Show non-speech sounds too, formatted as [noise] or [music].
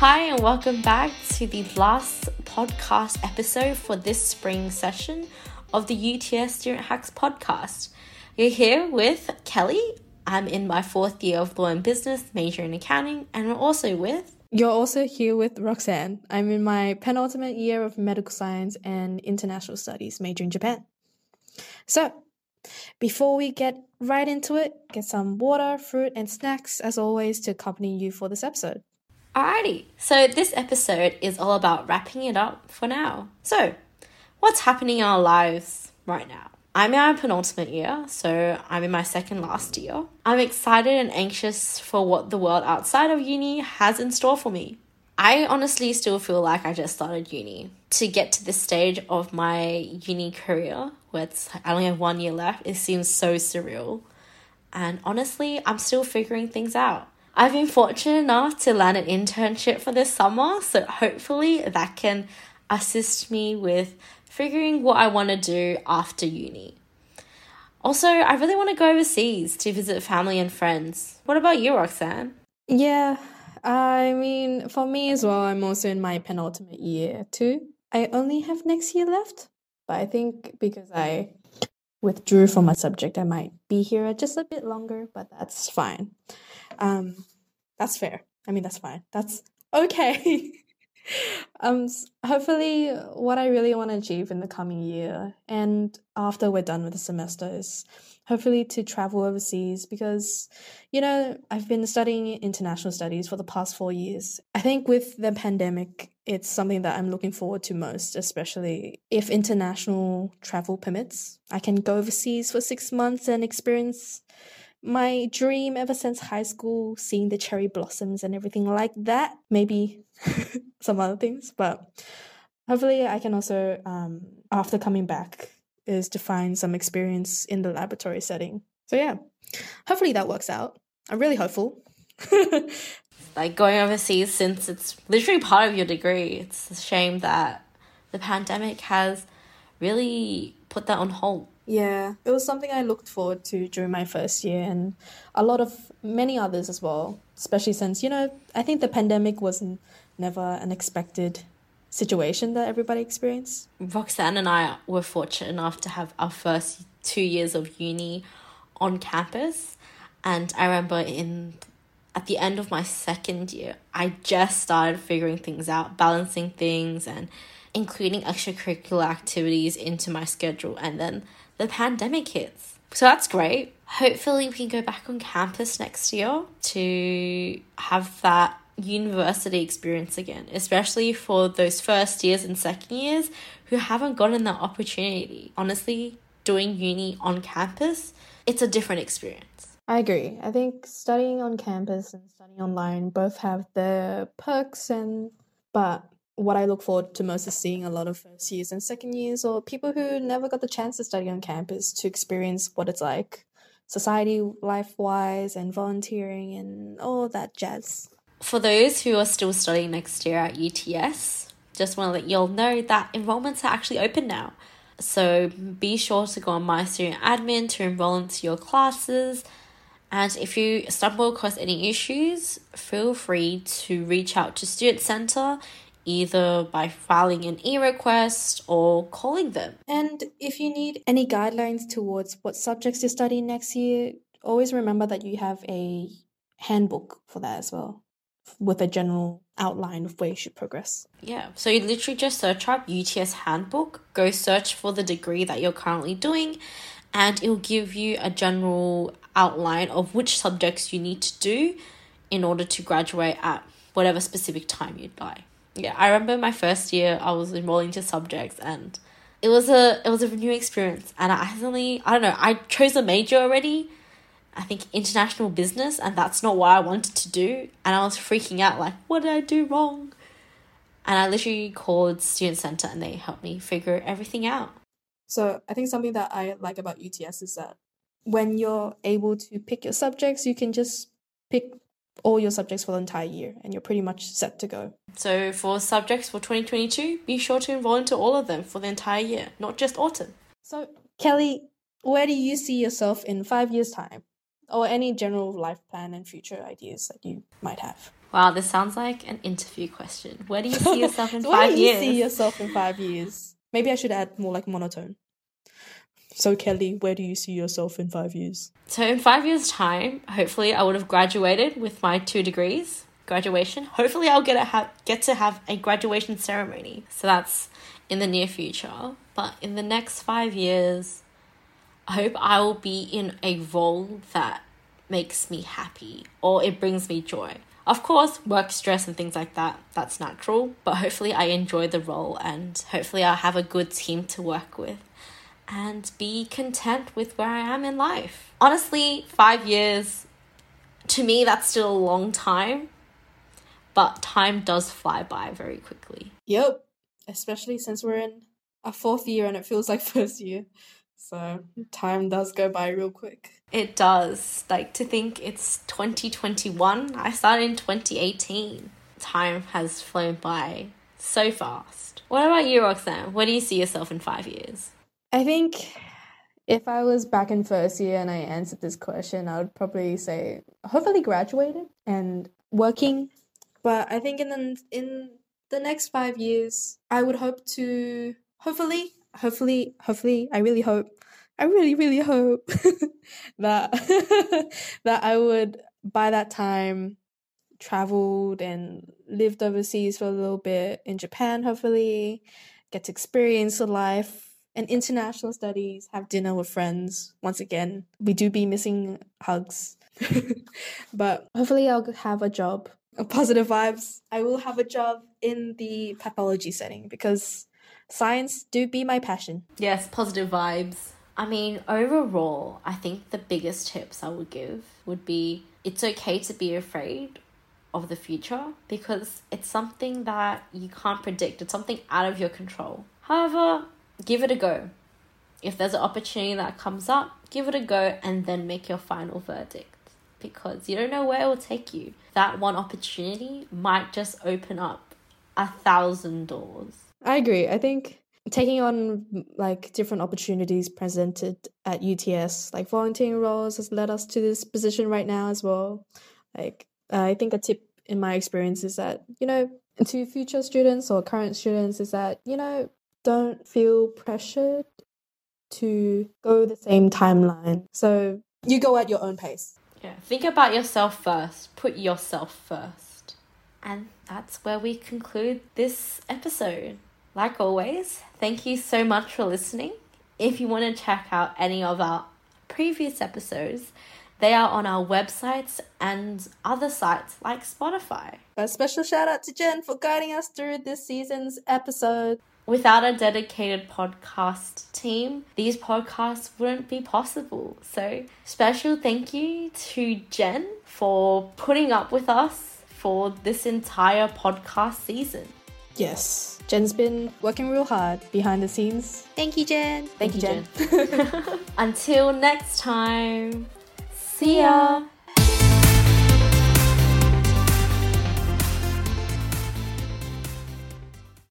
Hi, and welcome back to the last podcast episode for this spring session of the UTS Student Hacks podcast. You're here with Kelly. I'm in my fourth year of law and business, major in accounting, and we're also with. You're also here with Roxanne. I'm in my penultimate year of medical science and international studies, major in Japan. So, before we get right into it, get some water, fruit, and snacks as always to accompany you for this episode. Alrighty, so this episode is all about wrapping it up for now. So, what's happening in our lives right now? I'm in my penultimate year, so I'm in my second last year. I'm excited and anxious for what the world outside of uni has in store for me. I honestly still feel like I just started uni. To get to this stage of my uni career, where it's, I only have one year left, it seems so surreal. And honestly, I'm still figuring things out. I've been fortunate enough to land an internship for this summer, so hopefully that can assist me with figuring what I want to do after uni. Also, I really want to go overseas to visit family and friends. What about you, Roxanne? Yeah, I mean, for me as well, I'm also in my penultimate year too. I only have next year left, but I think because I withdrew from my subject, I might be here just a bit longer, but that's fine. Um, that's fair. I mean, that's fine. That's okay. [laughs] um hopefully what i really want to achieve in the coming year and after we're done with the semester is hopefully to travel overseas because you know i've been studying international studies for the past four years i think with the pandemic it's something that i'm looking forward to most especially if international travel permits i can go overseas for six months and experience my dream ever since high school, seeing the cherry blossoms and everything like that. Maybe [laughs] some other things, but hopefully, I can also, um, after coming back, is to find some experience in the laboratory setting. So, yeah, hopefully that works out. I'm really hopeful. [laughs] like going overseas, since it's literally part of your degree, it's a shame that the pandemic has really put that on hold. Yeah, it was something I looked forward to during my first year and a lot of many others as well, especially since, you know, I think the pandemic was never an expected situation that everybody experienced. Roxanne and I were fortunate enough to have our first two years of uni on campus. And I remember in at the end of my second year, I just started figuring things out, balancing things and including extracurricular activities into my schedule. And then the pandemic hits. So that's great. Hopefully, we can go back on campus next year to have that university experience again, especially for those first years and second years who haven't gotten that opportunity. Honestly, doing uni on campus, it's a different experience. I agree. I think studying on campus and studying online both have their perks and but what I look forward to most is seeing a lot of first years and second years, or people who never got the chance to study on campus to experience what it's like, society life wise, and volunteering and all that jazz. For those who are still studying next year at UTS, just want to let you all know that enrollments are actually open now. So be sure to go on My Student Admin to enroll into your classes. And if you stumble across any issues, feel free to reach out to Student Center either by filing an e request or calling them. And if you need any guidelines towards what subjects you're studying next year, always remember that you have a handbook for that as well, with a general outline of where you should progress. Yeah, so you literally just search up UTS handbook, go search for the degree that you're currently doing, and it will give you a general outline of which subjects you need to do in order to graduate at whatever specific time you'd like yeah, I remember my first year I was enrolling to subjects and it was a it was a new experience and I accidentally I don't know, I chose a major already. I think international business and that's not what I wanted to do and I was freaking out like what did I do wrong? And I literally called student center and they helped me figure everything out. So I think something that I like about UTS is that when you're able to pick your subjects, you can just pick all your subjects for the entire year and you're pretty much set to go. So for subjects for 2022, be sure to enroll into all of them for the entire year, not just autumn. So, Kelly, where do you see yourself in five years' time? or any general life plan and future ideas that you might have. Wow, this sounds like an interview question. Where do you see [laughs] yourself in So five Where do you years? see yourself in five years? Maybe I should add more like monotone. So Kelly, where do you see yourself in five years? So in five years' time, hopefully I would have graduated with my two degrees. Graduation. Hopefully I'll get a ha- get to have a graduation ceremony. So that's in the near future. But in the next five years, I hope I will be in a role that makes me happy or it brings me joy. Of course, work stress and things like that, that's natural, but hopefully I enjoy the role and hopefully I'll have a good team to work with and be content with where I am in life. Honestly, five years, to me, that's still a long time, but time does fly by very quickly. Yep. Especially since we're in our fourth year and it feels like [laughs] first year. So time does go by real quick. It does. Like to think it's 2021, I started in 2018. Time has flown by so fast. What about you, Roxanne? Where do you see yourself in five years? I think if I was back in first year and I answered this question, I would probably say hopefully graduated and working. But I think in the in the next five years, I would hope to hopefully, hopefully, hopefully, I really hope, I really, really hope [laughs] that [laughs] that I would by that time traveled and lived overseas for a little bit in Japan, hopefully, get to experience the life and international studies, have dinner with friends. Once again, we do be missing hugs. [laughs] but hopefully, I'll have a job. Positive vibes. I will have a job in the pathology setting because science do be my passion. Yes, positive vibes. I mean, overall, I think the biggest tips I would give would be it's okay to be afraid of the future because it's something that you can't predict, it's something out of your control. However, give it a go. If there's an opportunity that comes up, give it a go and then make your final verdict because you don't know where it will take you. That one opportunity might just open up a thousand doors. I agree. I think taking on like different opportunities presented at UTS, like volunteering roles, has led us to this position right now as well. Like, I think a tip in my experience is that, you know, to future students or current students is that, you know, don't feel pressured to go the same timeline. So you go at your own pace. Yeah, think about yourself first. Put yourself first. And that's where we conclude this episode. Like always, thank you so much for listening. If you want to check out any of our previous episodes, they are on our websites and other sites like Spotify. A special shout out to Jen for guiding us through this season's episode. Without a dedicated podcast team, these podcasts wouldn't be possible. So, special thank you to Jen for putting up with us for this entire podcast season. Yes. Jen's been working real hard behind the scenes. Thank you, Jen. Thank, you, Jen. [laughs] Until next time, see ya.